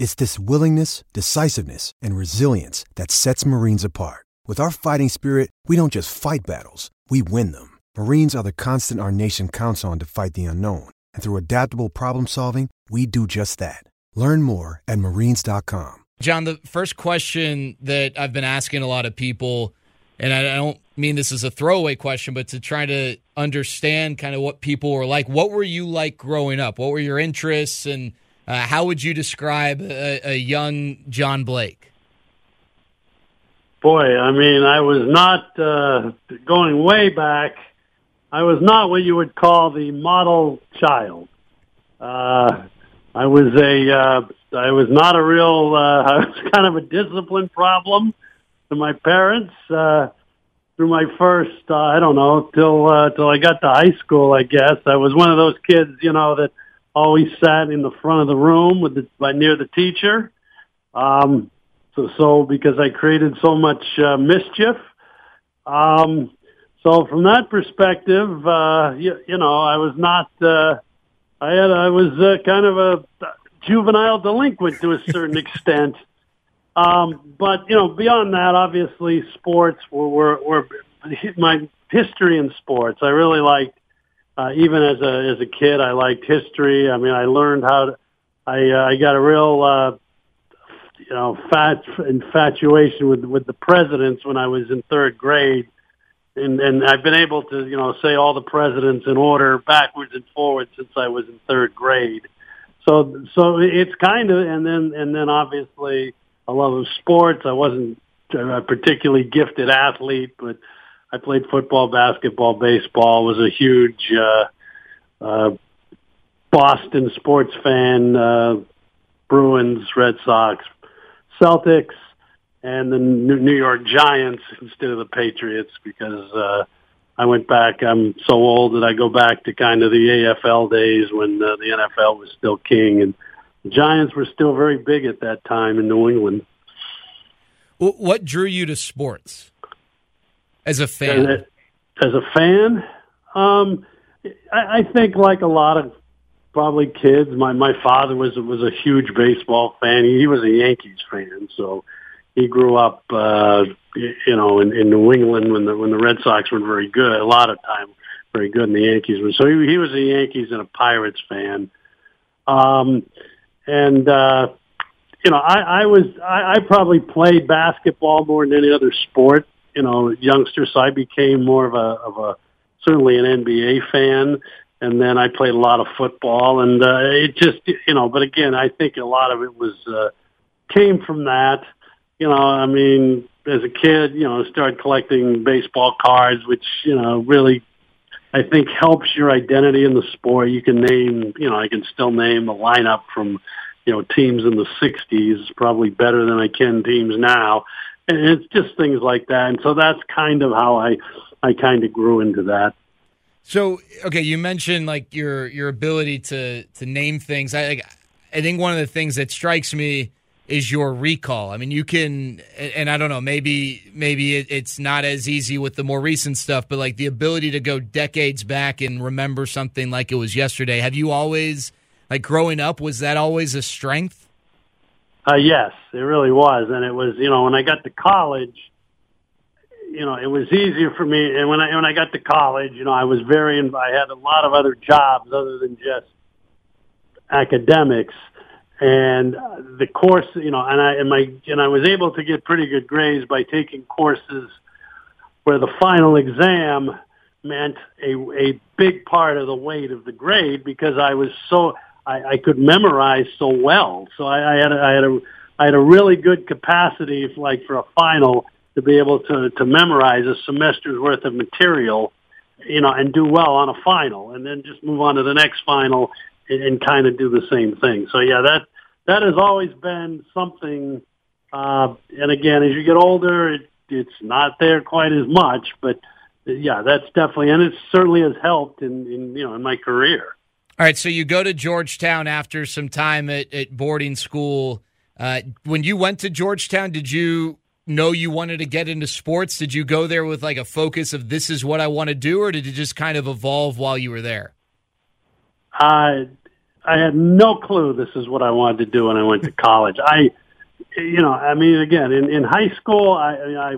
It's this willingness, decisiveness, and resilience that sets Marines apart. With our fighting spirit, we don't just fight battles, we win them. Marines are the constant our nation counts on to fight the unknown. And through adaptable problem solving, we do just that. Learn more at marines.com. John, the first question that I've been asking a lot of people, and I don't mean this as a throwaway question, but to try to understand kind of what people were like. What were you like growing up? What were your interests and uh, how would you describe a, a, young John Blake? Boy, I mean, I was not uh, going way back. I was not what you would call the model child. Uh, I was a, uh, I was not a real. Uh, I was kind of a discipline problem to my parents uh, through my first. Uh, I don't know till uh, till I got to high school. I guess I was one of those kids, you know, that always sat in the front of the room with the by near the teacher. Um, so, so because I created so much uh, mischief. Um, so from that perspective, uh, you, you know, I was not. Uh, I had. I was uh, kind of a juvenile delinquent to a certain extent. Um, but you know, beyond that, obviously, sports were, were were my history in sports. I really liked uh, even as a as a kid, I liked history. I mean, I learned how to. I uh, I got a real uh, you know fat infatuation with with the presidents when I was in third grade, and and I've been able to you know say all the presidents in order backwards and forwards since I was in third grade. So so it's kind of and then and then obviously I love of sports. I wasn't a particularly gifted athlete, but I played football, basketball, baseball. Was a huge uh, uh, Boston sports fan. Uh, Bruins, Red Sox, Celtics, and the New York Giants instead of the Patriots because uh, I went back. I'm so old that I go back to kind of the AFL days when uh, the NFL was still king, and the Giants were still very big at that time in New England. What drew you to sports? As a fan? As a, as a fan, um, I, I think like a lot of probably kids. My my father was was a huge baseball fan. He, he was a Yankees fan, so he grew up, uh, you know, in, in New England when the when the Red Sox were very good. A lot of time, very good, and the Yankees were. So he, he was a Yankees and a Pirates fan. Um, and uh, you know, I, I was I, I probably played basketball more than any other sport you know youngster, so I became more of a of a certainly an NBA fan. And then I played a lot of football, and uh, it just you know. But again, I think a lot of it was uh, came from that. You know, I mean, as a kid, you know, I started collecting baseball cards, which you know really I think helps your identity in the sport. You can name, you know, I can still name a lineup from, you know, teams in the '60s, probably better than I can teams now and it's just things like that. And so that's kind of how I I kind of grew into that. So okay, you mentioned like your your ability to to name things. I I think one of the things that strikes me is your recall. I mean, you can, and I don't know, maybe maybe it's not as easy with the more recent stuff, but like the ability to go decades back and remember something like it was yesterday. Have you always like growing up? Was that always a strength? Uh, yes, it really was, and it was. You know, when I got to college, you know, it was easier for me. And when I when I got to college, you know, I was very. I had a lot of other jobs other than just academics, and the course, you know, and I and my and I was able to get pretty good grades by taking courses where the final exam meant a a big part of the weight of the grade because I was so I, I could memorize so well. So I, I had a, I had a I had a really good capacity, if, like for a final, to be able to to memorize a semester's worth of material, you know, and do well on a final, and then just move on to the next final and, and kind of do the same thing. So yeah, that that has always been something Uh, and again, as you get older, it, it's not there quite as much, but yeah, that's definitely, and it certainly has helped in, in you know in my career. All right, so you go to Georgetown after some time at, at boarding school. Uh, when you went to Georgetown, did you know you wanted to get into sports? Did you go there with like a focus of this is what I want to do, or did it just kind of evolve while you were there? I I had no clue this is what I wanted to do when I went to college. I, you know, I mean, again, in in high school, I,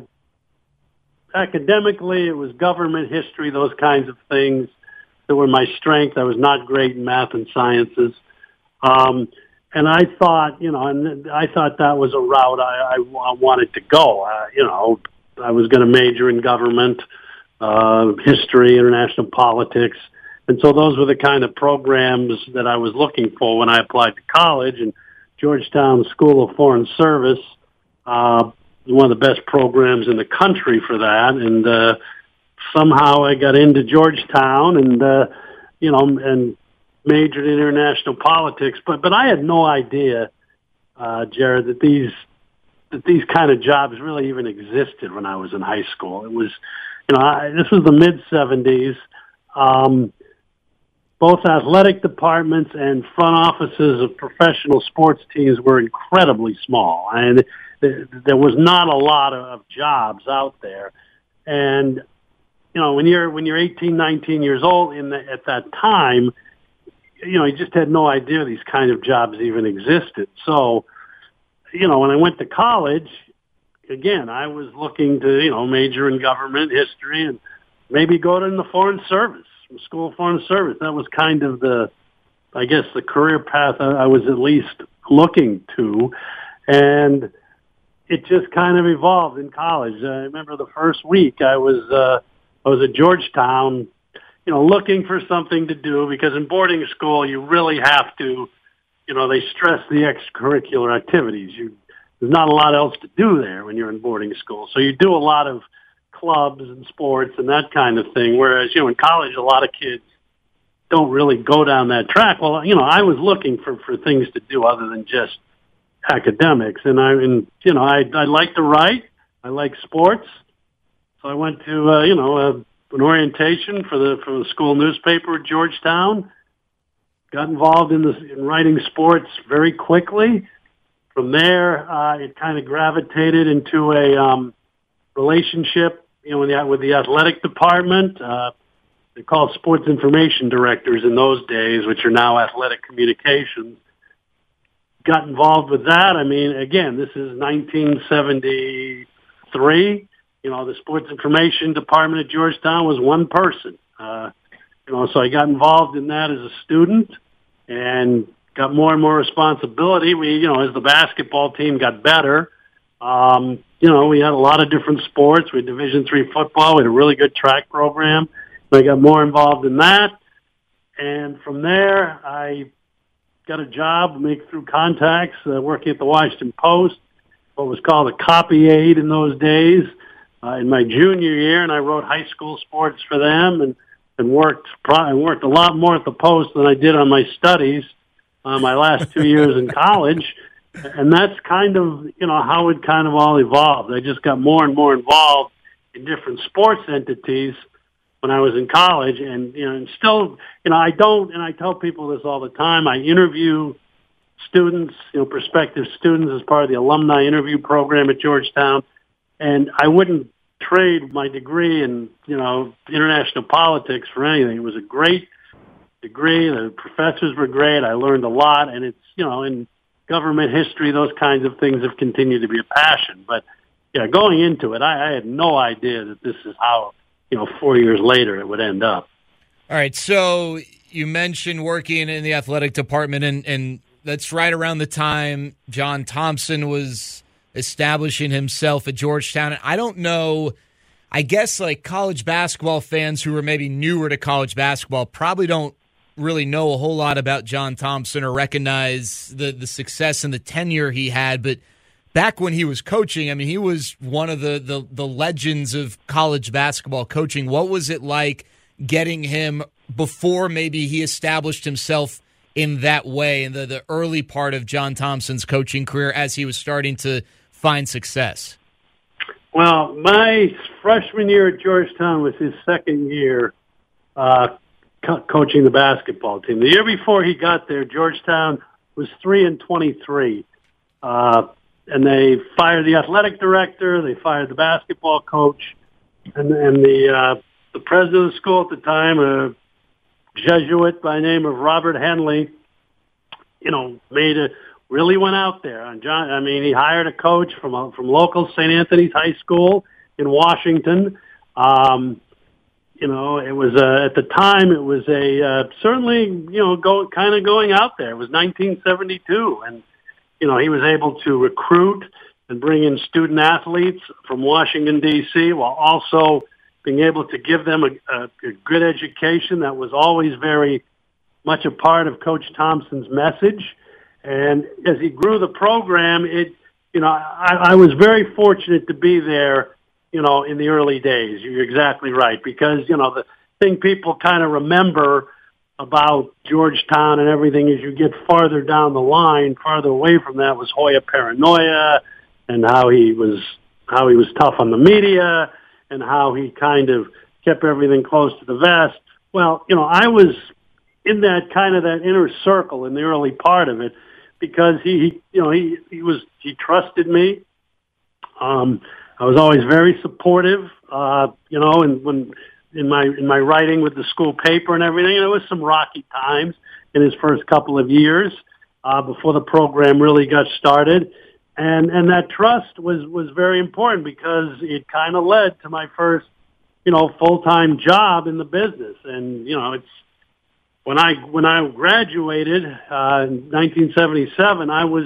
I academically it was government history, those kinds of things that were my strength. I was not great in math and sciences. Um, and I thought, you know, and I thought that was a route I, I, I wanted to go. Uh, you know, I was going to major in government, uh, history, international politics, and so those were the kind of programs that I was looking for when I applied to college. And Georgetown School of Foreign Service, uh, one of the best programs in the country for that, and uh, somehow I got into Georgetown, and uh, you know, and majored in international politics, but but I had no idea, uh, Jared, that these that these kind of jobs really even existed when I was in high school. It was, you know, I, this was the mid '70s. Um, both athletic departments and front offices of professional sports teams were incredibly small, and there was not a lot of jobs out there. And you know, when you're when you're 18, 19 years old in the, at that time, you know, he just had no idea these kind of jobs even existed. So, you know, when I went to college, again, I was looking to, you know, major in government history and maybe go to the foreign service, school of foreign service. That was kind of the, I guess, the career path I was at least looking to. And it just kind of evolved in college. I remember the first week I was, uh, I was at Georgetown you know, looking for something to do because in boarding school you really have to, you know, they stress the extracurricular activities. You there's not a lot else to do there when you're in boarding school. So you do a lot of clubs and sports and that kind of thing. Whereas, you know, in college a lot of kids don't really go down that track. Well, you know, I was looking for for things to do other than just academics and I and you know, I I like to write. I like sports. So I went to uh, you know, uh, an orientation for the for the school newspaper at Georgetown. Got involved in the in writing sports very quickly. From there, uh, it kind of gravitated into a um, relationship, you know, with the, with the athletic department. Uh, they're called sports information directors in those days, which are now athletic communications. Got involved with that. I mean, again, this is 1973 you know, the sports information department at Georgetown was one person. Uh, you know, so I got involved in that as a student and got more and more responsibility. We, you know, as the basketball team got better, um, you know, we had a lot of different sports. We had Division three football. We had a really good track program. I got more involved in that. And from there, I got a job, make through contacts, uh, working at the Washington Post, what was called a copy aide in those days uh, in my junior year, and I wrote high school sports for them, and and worked I worked a lot more at the Post than I did on my studies uh, my last two years in college, and that's kind of you know how it kind of all evolved. I just got more and more involved in different sports entities when I was in college, and you know, and still, you know, I don't, and I tell people this all the time. I interview students, you know, prospective students as part of the alumni interview program at Georgetown and I wouldn't trade my degree in you know international politics for anything. It was a great degree. The professors were great. I learned a lot, and it's you know in government history, those kinds of things have continued to be a passion. But yeah, going into it, I, I had no idea that this is how you know four years later it would end up. All right, so you mentioned working in the athletic department, and and that's right around the time John Thompson was establishing himself at Georgetown. And I don't know. I guess like college basketball fans who are maybe newer to college basketball probably don't really know a whole lot about John Thompson or recognize the the success and the tenure he had, but back when he was coaching, I mean, he was one of the the, the legends of college basketball coaching. What was it like getting him before maybe he established himself in that way in the, the early part of John Thompson's coaching career as he was starting to find success? Well, my freshman year at Georgetown was his second year uh, co- coaching the basketball team. The year before he got there, Georgetown was three and twenty-three, uh, and they fired the athletic director, they fired the basketball coach, and, and the uh, the president of the school at the time, a Jesuit by name of Robert Henle, you know, made a really went out there. And John, I mean, he hired a coach from a, from local St. Anthony's High School in Washington. Um, you know, it was uh, at the time it was a uh, certainly you know go kind of going out there. It was 1972, and you know he was able to recruit and bring in student athletes from Washington D.C. while also being able to give them a, a, a good education that was always very much a part of Coach Thompson's message. And as he grew the program, it, you know, I, I was very fortunate to be there, you know, in the early days. You're exactly right because, you know, the thing people kind of remember about Georgetown and everything as you get farther down the line, farther away from that was Hoya paranoia and how he was, how he was tough on the media and how he kind of kept everything close to the vest. Well, you know, I was in that kind of that inner circle in the early part of it because he, you know, he, he was, he trusted me. Um, I was always very supportive, uh, you know, and when in my, in my writing with the school paper and everything, it was some rocky times in his first couple of years, uh, before the program really got started. And, and that trust was, was very important because it kind of led to my first, you know, full-time job in the business. And, you know, it's, when I when I graduated uh, in 1977, I was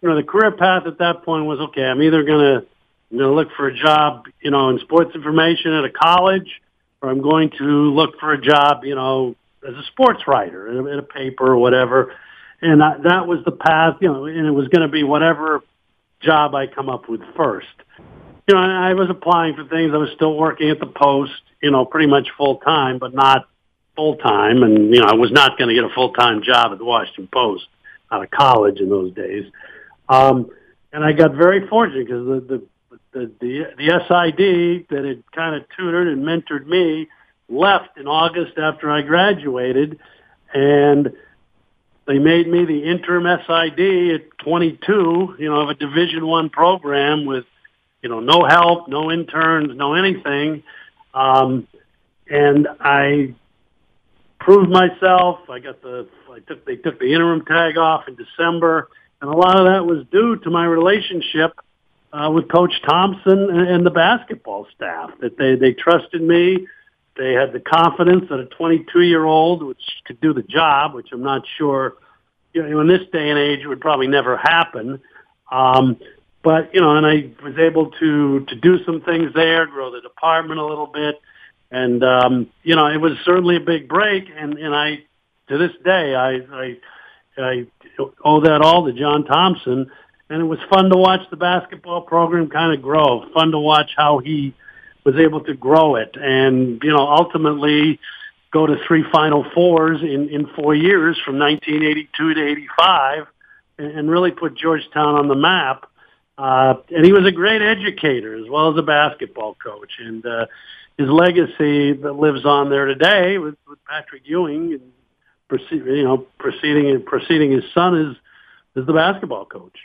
you know the career path at that point was okay. I'm either gonna I'm gonna look for a job you know in sports information at a college, or I'm going to look for a job you know as a sports writer in a, in a paper or whatever. And I, that was the path, you know, and it was going to be whatever job I come up with first. You know, I was applying for things. I was still working at the Post, you know, pretty much full time, but not full time, and you know I was not going to get a full time job at the Washington Post out of college in those days. Um, and I got very fortunate because the, the the the the SID that had kind of tutored and mentored me left in August after I graduated, and they made me the interim SID at 22. You know, of a Division One program with you know no help, no interns, no anything. Um, and I proved myself. I got the I took they took the interim tag off in December, and a lot of that was due to my relationship uh, with Coach Thompson and, and the basketball staff. That they they trusted me. They had the confidence that a 22 year old, which could do the job, which I'm not sure, you know, in this day and age, would probably never happen. Um, but you know, and I was able to to do some things there, grow the department a little bit and um, you know, it was certainly a big break, and and I to this day I I, I owe that all to John Thompson, and it was fun to watch the basketball program kind of grow. Fun to watch how he was able to grow it, and you know, ultimately go to three Final Fours in in four years from 1982 to 85, and, and really put Georgetown on the map. Uh, and he was a great educator as well as a basketball coach, and uh, his legacy that lives on there today with, with Patrick Ewing and proceed, you know proceeding and proceeding his son is is the basketball coach.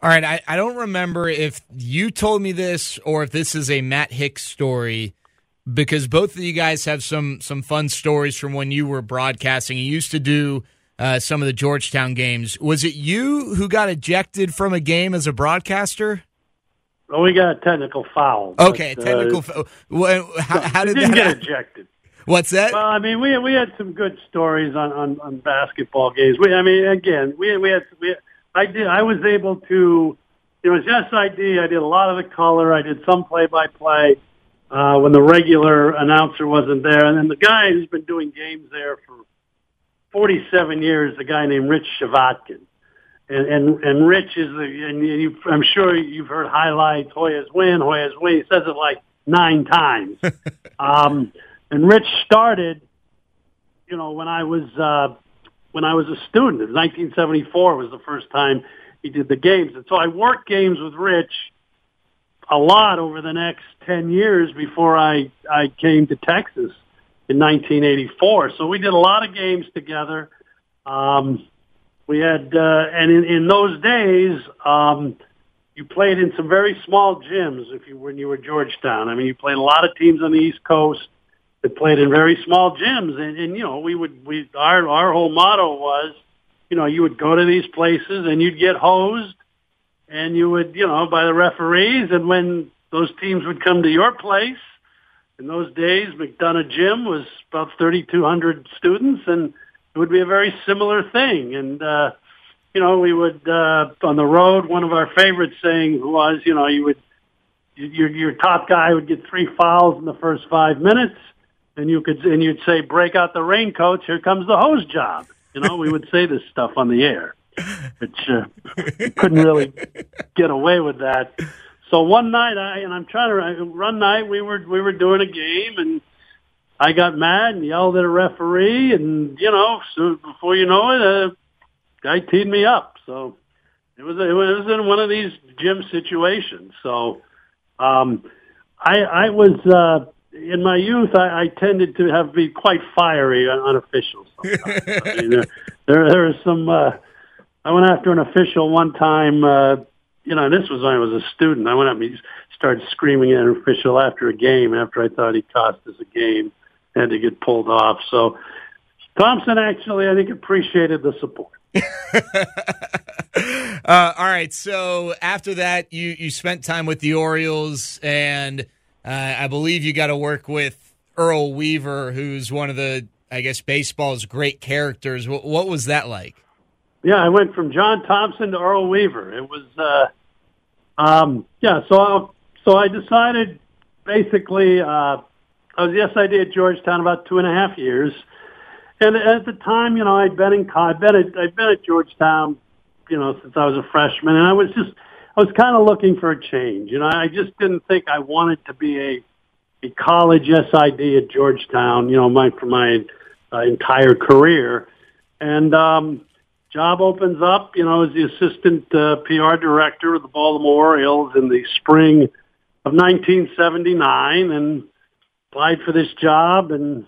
All right, I, I don't remember if you told me this or if this is a Matt Hicks story because both of you guys have some some fun stories from when you were broadcasting. You used to do uh, some of the Georgetown games. Was it you who got ejected from a game as a broadcaster? Well, we got a technical foul. Okay, but, technical uh, foul. Well, how, how did didn't that get ejected? What's that? Well, I mean, we we had some good stories on on, on basketball games. We, I mean, again, we we had we. I did. I was able to. It was SID. I did a lot of the color. I did some play by play when the regular announcer wasn't there, and then the guy who's been doing games there for 47 years, a guy named Rich Chvotkin and and, and Rich is the and you, I'm sure you've heard highlights. Hoyas win, Hoyas win. He says it like nine times. um, and Rich started, you know, when I was uh, when I was a student. Was 1974 was the first time he did the games, and so I worked games with Rich a lot over the next 10 years before I, I came to Texas in 1984. So we did a lot of games together. Um, we had, uh, and in, in those days, um, you played in some very small gyms if you when you were Georgetown. I mean, you played a lot of teams on the East Coast that played in very small gyms, and, and you know, we would we our our whole motto was, you know, you would go to these places and you'd get hosed, and you would you know by the referees, and when those teams would come to your place. In those days, McDonough Gym was about 3,200 students, and it would be a very similar thing. And uh, you know, we would uh, on the road. One of our favorite sayings was, you know, you would your your top guy would get three fouls in the first five minutes, and you could and you'd say, break out the raincoats. Here comes the hose job. You know, we would say this stuff on the air, which uh, couldn't really get away with that. So one night, I and I'm trying to one night we were we were doing a game and. I got mad and yelled at a referee, and you know, so before you know it, uh, guy teed me up. So it was it was in one of these gym situations. So um, I I was uh, in my youth. I, I tended to have be quite fiery on, officials. I mean, there, there there some. Uh, I went after an official one time. Uh, you know, this was when I was a student. I went up and started screaming at an official after a game. After I thought he cost us a game, had to get pulled off. So Thompson actually, I think, appreciated the support. uh, all right. So after that, you you spent time with the Orioles, and uh, I believe you got to work with Earl Weaver, who's one of the I guess baseball's great characters. What, what was that like? Yeah, I went from John Thompson to Earl Weaver. It was, uh, um, yeah. So I, so I decided basically. Uh, I was the SID at Georgetown about two and a half years. And at the time, you know, I'd been in I'd been at I'd been at Georgetown, you know, since I was a freshman, and I was just I was kind of looking for a change. You know, I just didn't think I wanted to be a a college SID at Georgetown. You know, my for my uh, entire career, and um, job opens up. You know, as the assistant uh, PR director of the Baltimore Orioles in the spring of 1979, and applied for this job and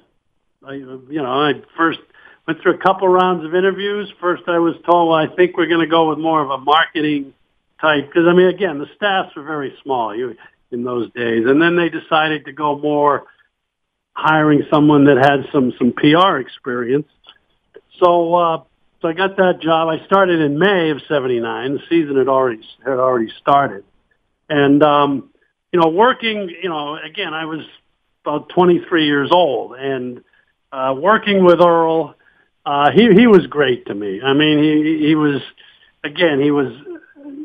I, you know, I first went through a couple rounds of interviews. First, I was told, well, I think we're going to go with more of a marketing type because I mean, again, the staffs were very small in those days, and then they decided to go more hiring someone that had some some PR experience. So, uh, so I got that job. I started in May of '79. The season had already had already started, and um, you know, working. You know, again, I was about 23 years old, and uh, working with Earl, uh, he he was great to me. I mean, he he was again he was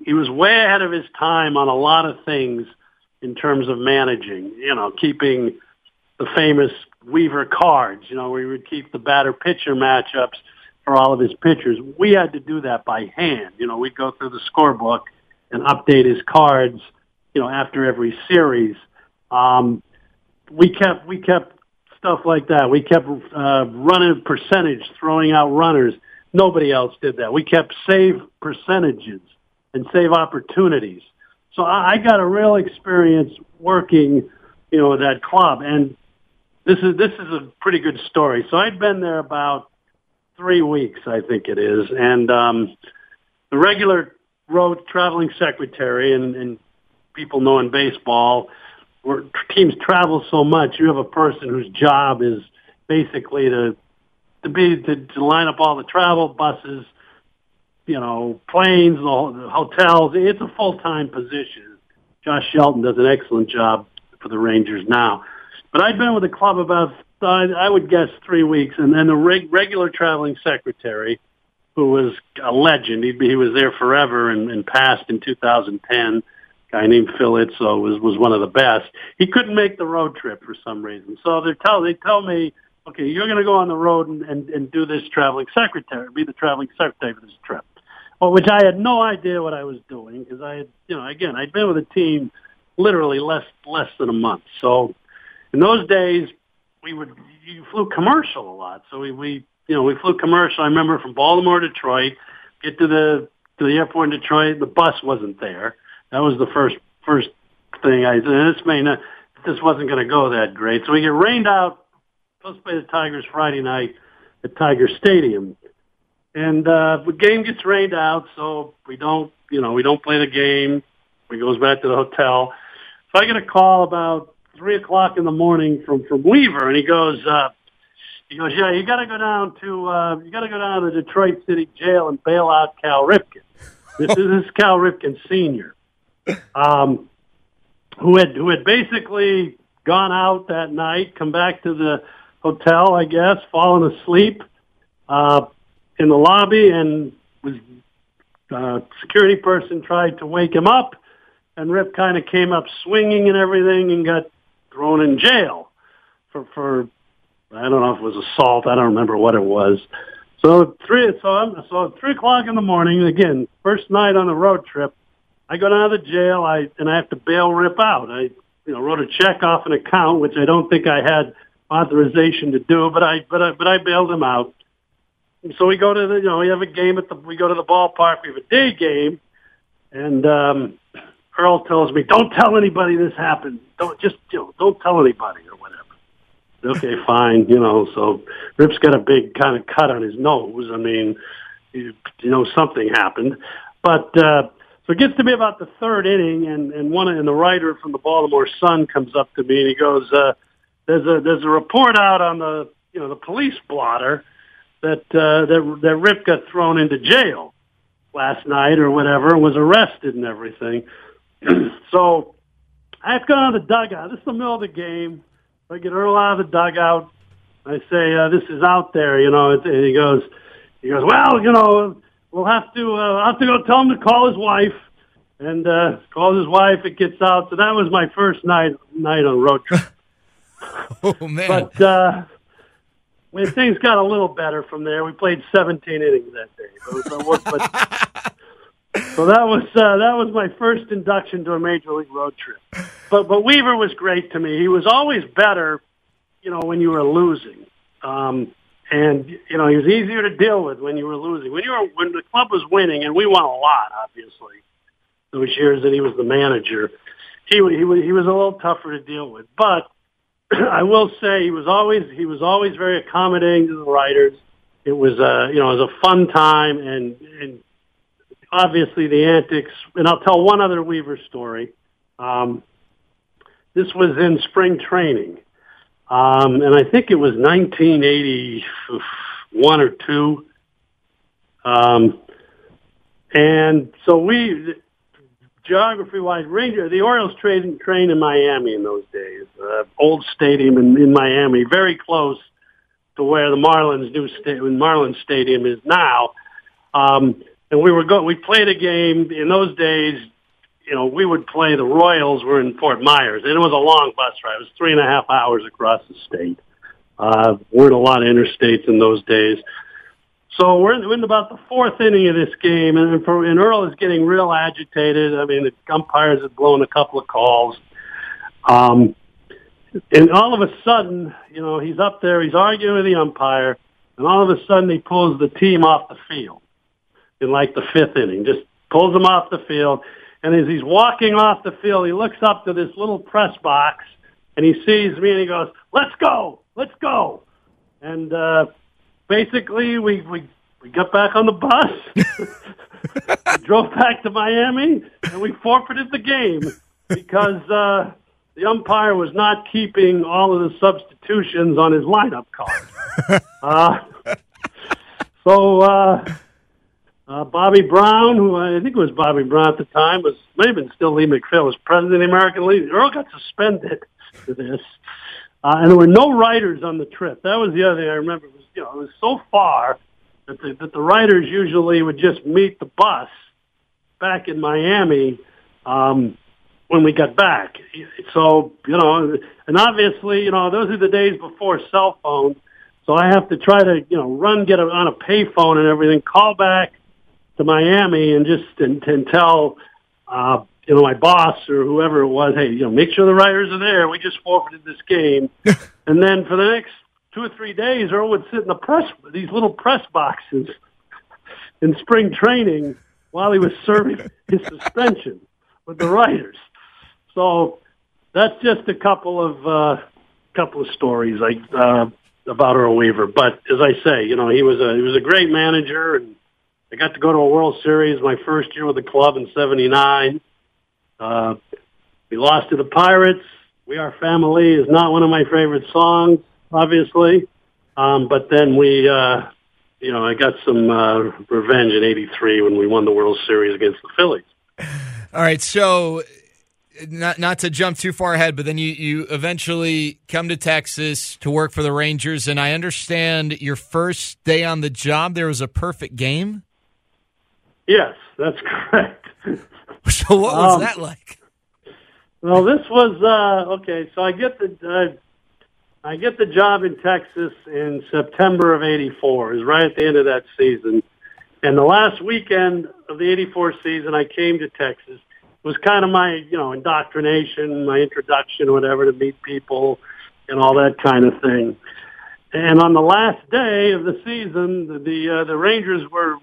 he was way ahead of his time on a lot of things in terms of managing. You know, keeping the famous Weaver cards. You know, he would keep the batter pitcher matchups for all of his pitchers. We had to do that by hand. You know, we'd go through the scorebook and update his cards. You know, after every series. Um, we kept we kept stuff like that. We kept uh, running percentage, throwing out runners. Nobody else did that. We kept save percentages and save opportunities. So I, I got a real experience working, you know, with that club. And this is this is a pretty good story. So I'd been there about three weeks, I think it is, and um, the regular road traveling secretary and, and people know in baseball where teams travel so much, you have a person whose job is basically to to be to, to line up all the travel buses, you know, planes, the hotels. It's a full time position. Josh Shelton does an excellent job for the Rangers now. But I'd been with the club about I would guess three weeks, and then the reg- regular traveling secretary, who was a legend. He'd be, he was there forever and, and passed in 2010 guy named Phil Itzoe uh, was was one of the best. He couldn't make the road trip for some reason. So they tell they tell me, okay, you're going to go on the road and, and and do this traveling secretary, be the traveling secretary for this trip. Well, which I had no idea what I was doing because I had, you know, again, I'd been with a team literally less less than a month. So in those days, we would you flew commercial a lot. So we we you know we flew commercial. I remember from Baltimore Detroit, get to the to the airport in Detroit, the bus wasn't there that was the first first thing. I this may not, this wasn't going to go that great. So we get rained out. Supposed to play the Tigers Friday night at Tiger Stadium, and uh, the game gets rained out, so we don't, you know, we don't play the game. We goes back to the hotel. So I get a call about three o'clock in the morning from from Weaver, and he goes, uh, he goes, yeah, you got to go down to uh, you got to go down to Detroit City Jail and bail out Cal Ripken. This is this is Cal Ripken Senior, um, who had who had basically gone out that night, come back to the hotel, I guess, fallen asleep uh, in the lobby, and was uh, security person tried to wake him up, and Rip kind of came up swinging and everything, and got thrown in jail for for I don't know if it was assault. I don't remember what it was. So three, so I'm, so three o'clock in the morning again, first night on the road trip. I go down to the jail. I and I have to bail Rip out. I you know wrote a check off an account, which I don't think I had authorization to do, but I but I but I bailed him out. And so we go to the you know we have a game at the we go to the ballpark. We have a day game, and um, Earl tells me, "Don't tell anybody this happened. Don't just you know don't tell anybody or whatever." okay, fine, you know. So Rip's got a big kind of cut on his nose. I mean, you, you know, something happened, but uh, so it gets to be about the third inning, and and one and the writer from the Baltimore Sun comes up to me and he goes, uh, "There's a there's a report out on the you know the police blotter that uh, that that Rip got thrown into jail last night or whatever and was arrested and everything." so I have to go down to the dugout. This is the middle of the game. I get Earl out of the dugout. I say, uh, "This is out there," you know. And he goes, "He goes, well, you know, we'll have to uh, I'll have to go tell him to call his wife." And uh, calls his wife. It gets out. So that was my first night night on road trip. oh man! But uh, when things got a little better from there, we played 17 innings that day. So, so, but, so that was uh, that was my first induction to a major league road trip. But but Weaver was great to me. He was always better, you know, when you were losing. Um, and you know, he was easier to deal with when you were losing. When you were when the club was winning, and we won a lot, obviously, those years that he was the manager. He he was he was a little tougher to deal with. But I will say he was always he was always very accommodating to the writers. It was a you know it was a fun time, and and obviously the antics. And I'll tell one other Weaver story. Um, this was in spring training, um, and I think it was 1981 or two. Um, and so we, geography-wise, Ranger, the Orioles trained trained in Miami in those days, uh, old stadium in, in Miami, very close to where the Marlins new sta- Marlins Stadium is now. Um, and we were go we played a game in those days. You know, we would play the Royals were in Fort Myers, and it was a long bus ride. It was three and a half hours across the state. Uh, weren't a lot of interstates in those days. So we're in, we're in about the fourth inning of this game, and, for, and Earl is getting real agitated. I mean, the umpires had blown a couple of calls. Um, and all of a sudden, you know, he's up there, he's arguing with the umpire, and all of a sudden he pulls the team off the field in like the fifth inning, just pulls him off the field. And as he's walking off the field, he looks up to this little press box and he sees me and he goes, let's go, let's go. And, uh, basically we, we, we got back on the bus, drove back to Miami and we forfeited the game because, uh, the umpire was not keeping all of the substitutions on his lineup card. uh, so, uh, uh, Bobby Brown, who I think was Bobby Brown at the time, was maybe still Lee MacPhail, was president of the American League. Earl got suspended for this, uh, and there were no writers on the trip. That was the other thing I remember. It was you know it was so far that the, that the writers usually would just meet the bus back in Miami um, when we got back. So you know, and obviously you know those are the days before cell phones. So I have to try to, you know, run, get on a payphone and everything, call back, to Miami and just and, and tell uh, you know my boss or whoever it was, hey, you know, make sure the writers are there. We just forfeited this game, and then for the next two or three days, Earl would sit in the press these little press boxes in spring training while he was serving his suspension with the writers. So that's just a couple of uh, couple of stories like uh, about Earl Weaver. But as I say, you know, he was a he was a great manager, and I got to go to a World Series my first year with the club in '79. Uh, we lost to the Pirates. We Are Family is not one of my favorite songs, obviously. Um, but then we, uh, you know, I got some uh, revenge in '83 when we won the World Series against the Phillies. All right, so not not to jump too far ahead, but then you you eventually come to Texas to work for the Rangers, and I understand your first day on the job there was a perfect game. Yes, that's correct. So what was um, that like? Well, this was uh, okay. So I get the uh, I get the job in Texas in September of '84. Is right at the end of that season, and the last weekend of the '84 season, I came to Texas. It was kind of my you know indoctrination, my introduction, whatever, to meet people and all that kind of thing. And on the last day of the season, the the, uh, the Rangers were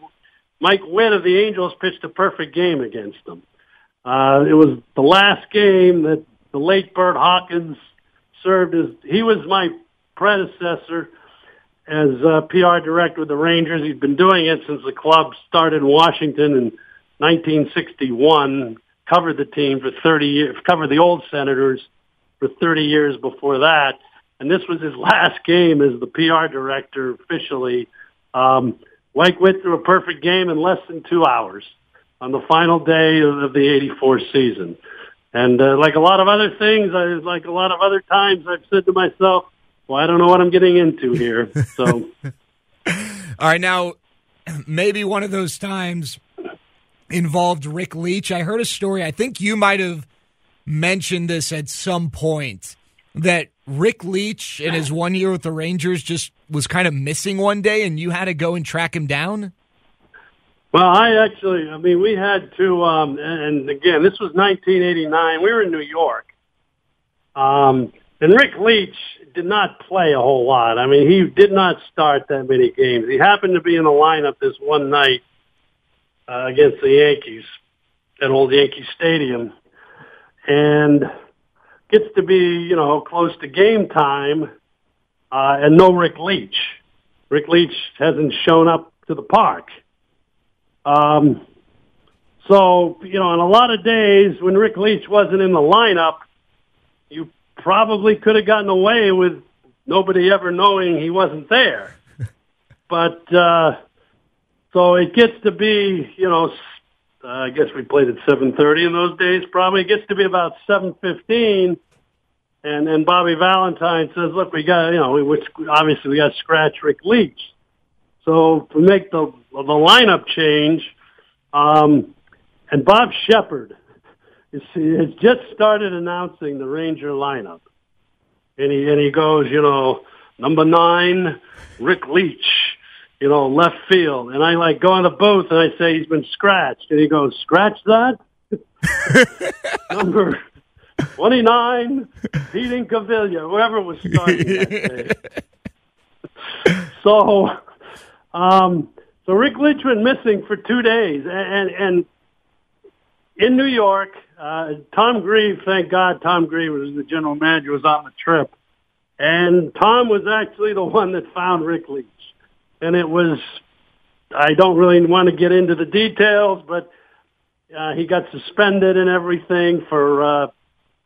Mike Witt of the Angels pitched a perfect game against them. Uh, it was the last game that the late Burt Hawkins served as, he was my predecessor as uh, PR director with the Rangers. He'd been doing it since the club started in Washington in 1961, covered the team for 30 years, covered the old Senators for 30 years before that. And this was his last game as the PR director officially. Um, Mike went through a perfect game in less than two hours on the final day of the 84 season. And uh, like a lot of other things, I, like a lot of other times, I've said to myself, well, I don't know what I'm getting into here. So, all right, now maybe one of those times involved Rick Leach. I heard a story. I think you might have mentioned this at some point that Rick Leach in his one year with the Rangers just was kind of missing one day, and you had to go and track him down. Well, I actually, I mean, we had to, um, and again, this was 1989. We were in New York. Um, and Rick Leach did not play a whole lot. I mean, he did not start that many games. He happened to be in the lineup this one night uh, against the Yankees at Old Yankee Stadium. And gets to be, you know, close to game time, uh, and no Rick Leach. Rick Leach hasn't shown up to the park. Um, so, you know, on a lot of days when Rick Leach wasn't in the lineup, you probably could have gotten away with nobody ever knowing he wasn't there. but, uh, so it gets to be, you know, uh, I guess we played at 7.30 in those days probably. It gets to be about 7.15 and then Bobby Valentine says, look, we got, you know, we, obviously we got scratch Rick Leach. So to make the the lineup change, um, and Bob Sheppard is, has just started announcing the Ranger lineup, and he and he goes, you know, number nine, Rick Leach, you know, left field, and I like go in the booth and I say he's been scratched, and he goes, scratch that. number 29, Pete Incaviglia, whoever was starting that day. so um, so Rick Leach went missing for two days, and and in New York, uh, Tom Grieve, thank God, Tom Grieve was the general manager, was on the trip, and Tom was actually the one that found Rick Leach, and it was. I don't really want to get into the details, but uh, he got suspended and everything for uh,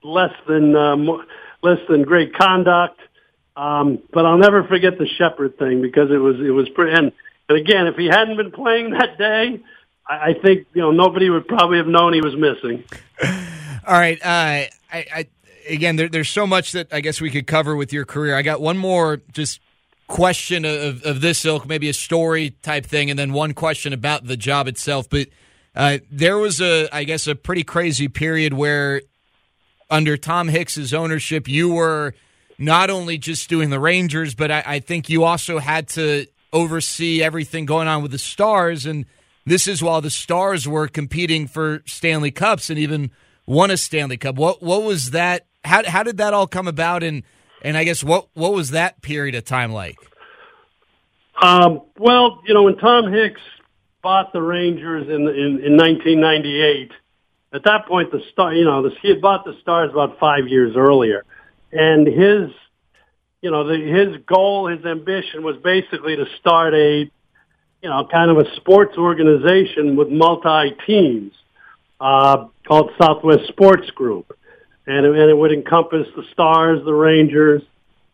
less than uh, less than great conduct. Um, but I'll never forget the Sheppard thing because it was it was pretty. And, and again, if he hadn't been playing that day, I, I think you know nobody would probably have known he was missing. All right, uh, I, I again, there, there's so much that I guess we could cover with your career. I got one more just question of, of this ilk, maybe a story type thing, and then one question about the job itself. But uh, there was a, I guess, a pretty crazy period where under Tom Hicks's ownership, you were not only just doing the Rangers, but I, I, think you also had to oversee everything going on with the Stars. And this is while the Stars were competing for Stanley Cups and even won a Stanley Cup. What what was that? How how did that all come about? And and I guess what what was that period of time like? Um, well, you know, when Tom Hicks bought the Rangers in in, in 1998 at that point, the star, you know, the, he had bought the Stars about five years earlier, and his, you know, the, his goal, his ambition was basically to start a, you know, kind of a sports organization with multi teams uh, called Southwest Sports Group, and it, and it would encompass the Stars, the Rangers,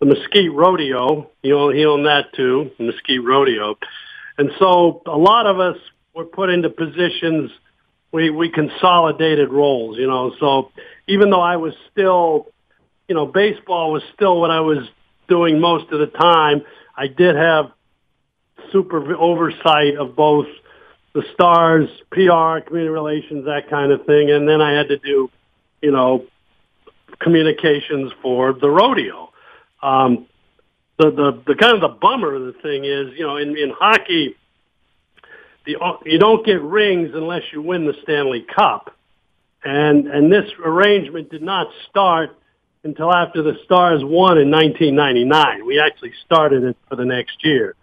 the Mesquite Rodeo. He owned, he owned that too, the Mesquite Rodeo, and so a lot of us were put into positions we we consolidated roles, you know. So even though I was still, you know, baseball was still what I was doing most of the time, I did have super oversight of both the stars, PR, community relations, that kind of thing, and then I had to do, you know, communications for the rodeo. Um, the the the kind of the bummer of the thing is, you know, in in hockey the you don't get rings unless you win the Stanley Cup, and and this arrangement did not start until after the Stars won in 1999. We actually started it for the next year,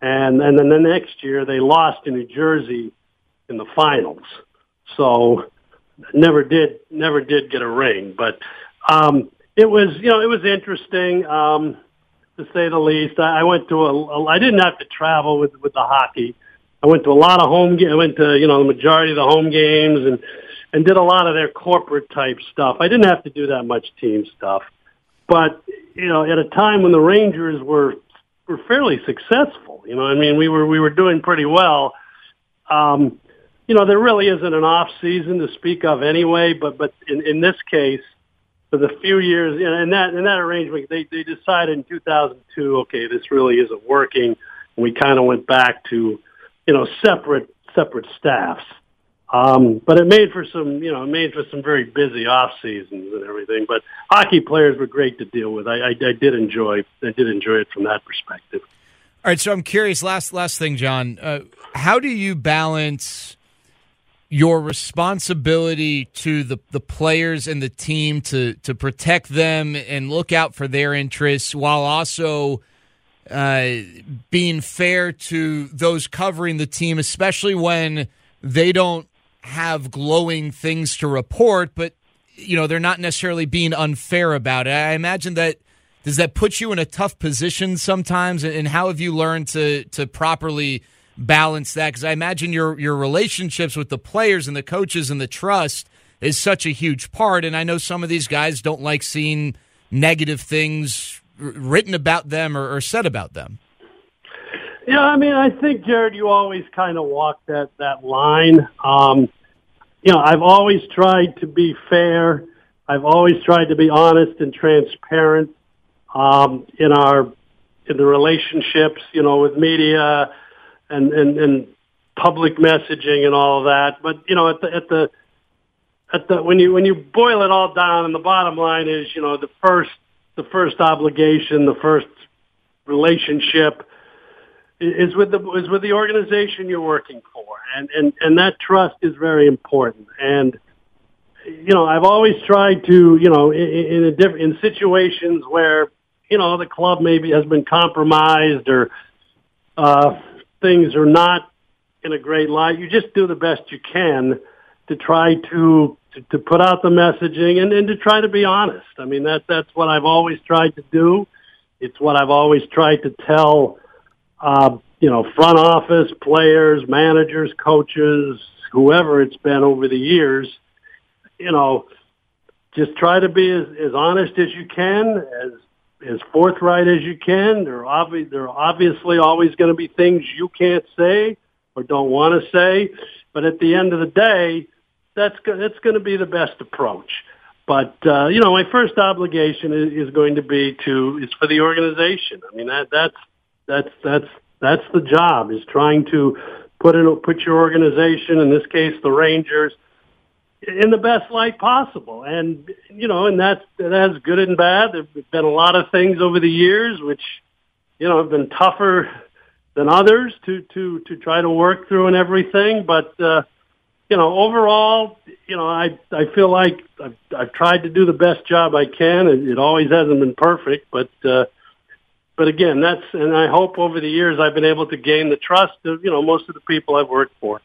and and then the next year they lost in New Jersey in the finals. So never did never did get a ring, but um, it was you know it was interesting um, to say the least. I, I went to a, a I didn't have to travel with with the hockey. I went to a lot of home. I went to you know the majority of the home games and and did a lot of their corporate type stuff. I didn't have to do that much team stuff, but you know at a time when the Rangers were were fairly successful. You know, I mean we were we were doing pretty well. Um, you know, there really isn't an off season to speak of anyway. But but in, in this case, for the few years, in that in that arrangement, they they decided in 2002, okay, this really isn't working. And we kind of went back to you know, separate separate staffs. Um, but it made for some, you know, it made for some very busy off seasons and everything. But hockey players were great to deal with. I, I, I did enjoy, I did enjoy it from that perspective. All right, so I'm curious. Last last thing, John. Uh, how do you balance your responsibility to the the players and the team to to protect them and look out for their interests, while also uh, being fair to those covering the team, especially when they don't have glowing things to report, but you know they're not necessarily being unfair about it. I imagine that does that put you in a tough position sometimes, and how have you learned to to properly balance that? Because I imagine your your relationships with the players and the coaches and the trust is such a huge part, and I know some of these guys don't like seeing negative things written about them or, or said about them? Yeah, I mean, I think Jared, you always kind of walk that that line. Um, you know, I've always tried to be fair. I've always tried to be honest and transparent um, in our in the relationships, you know, with media and and, and public messaging and all of that. But you know, at the at the at the when you when you boil it all down, and the bottom line is, you know, the first the first obligation, the first relationship is with the is with the organization you're working for, and and and that trust is very important. And you know, I've always tried to, you know, in, in a in situations where you know the club maybe has been compromised or uh, things are not in a great light. You just do the best you can to try to to, to put out the messaging and, and to try to be honest. I mean, that that's what I've always tried to do. It's what I've always tried to tell, uh, you know, front office, players, managers, coaches, whoever it's been over the years. You know, just try to be as, as honest as you can, as as forthright as you can. There are, obvi- there are obviously always going to be things you can't say or don't want to say, but at the end of the day, that's that's going to be the best approach. But uh, you know, my first obligation is, is going to be to is for the organization. I mean, that that's that's that's that's the job is trying to put in put your organization, in this case, the Rangers, in the best light possible. And you know, and that's that's good and bad. There've been a lot of things over the years which you know have been tougher than others to to to try to work through and everything, but. uh you know, overall, you know, I I feel like I've, I've tried to do the best job I can. It, it always hasn't been perfect, but uh, but again, that's and I hope over the years I've been able to gain the trust of you know most of the people I've worked for.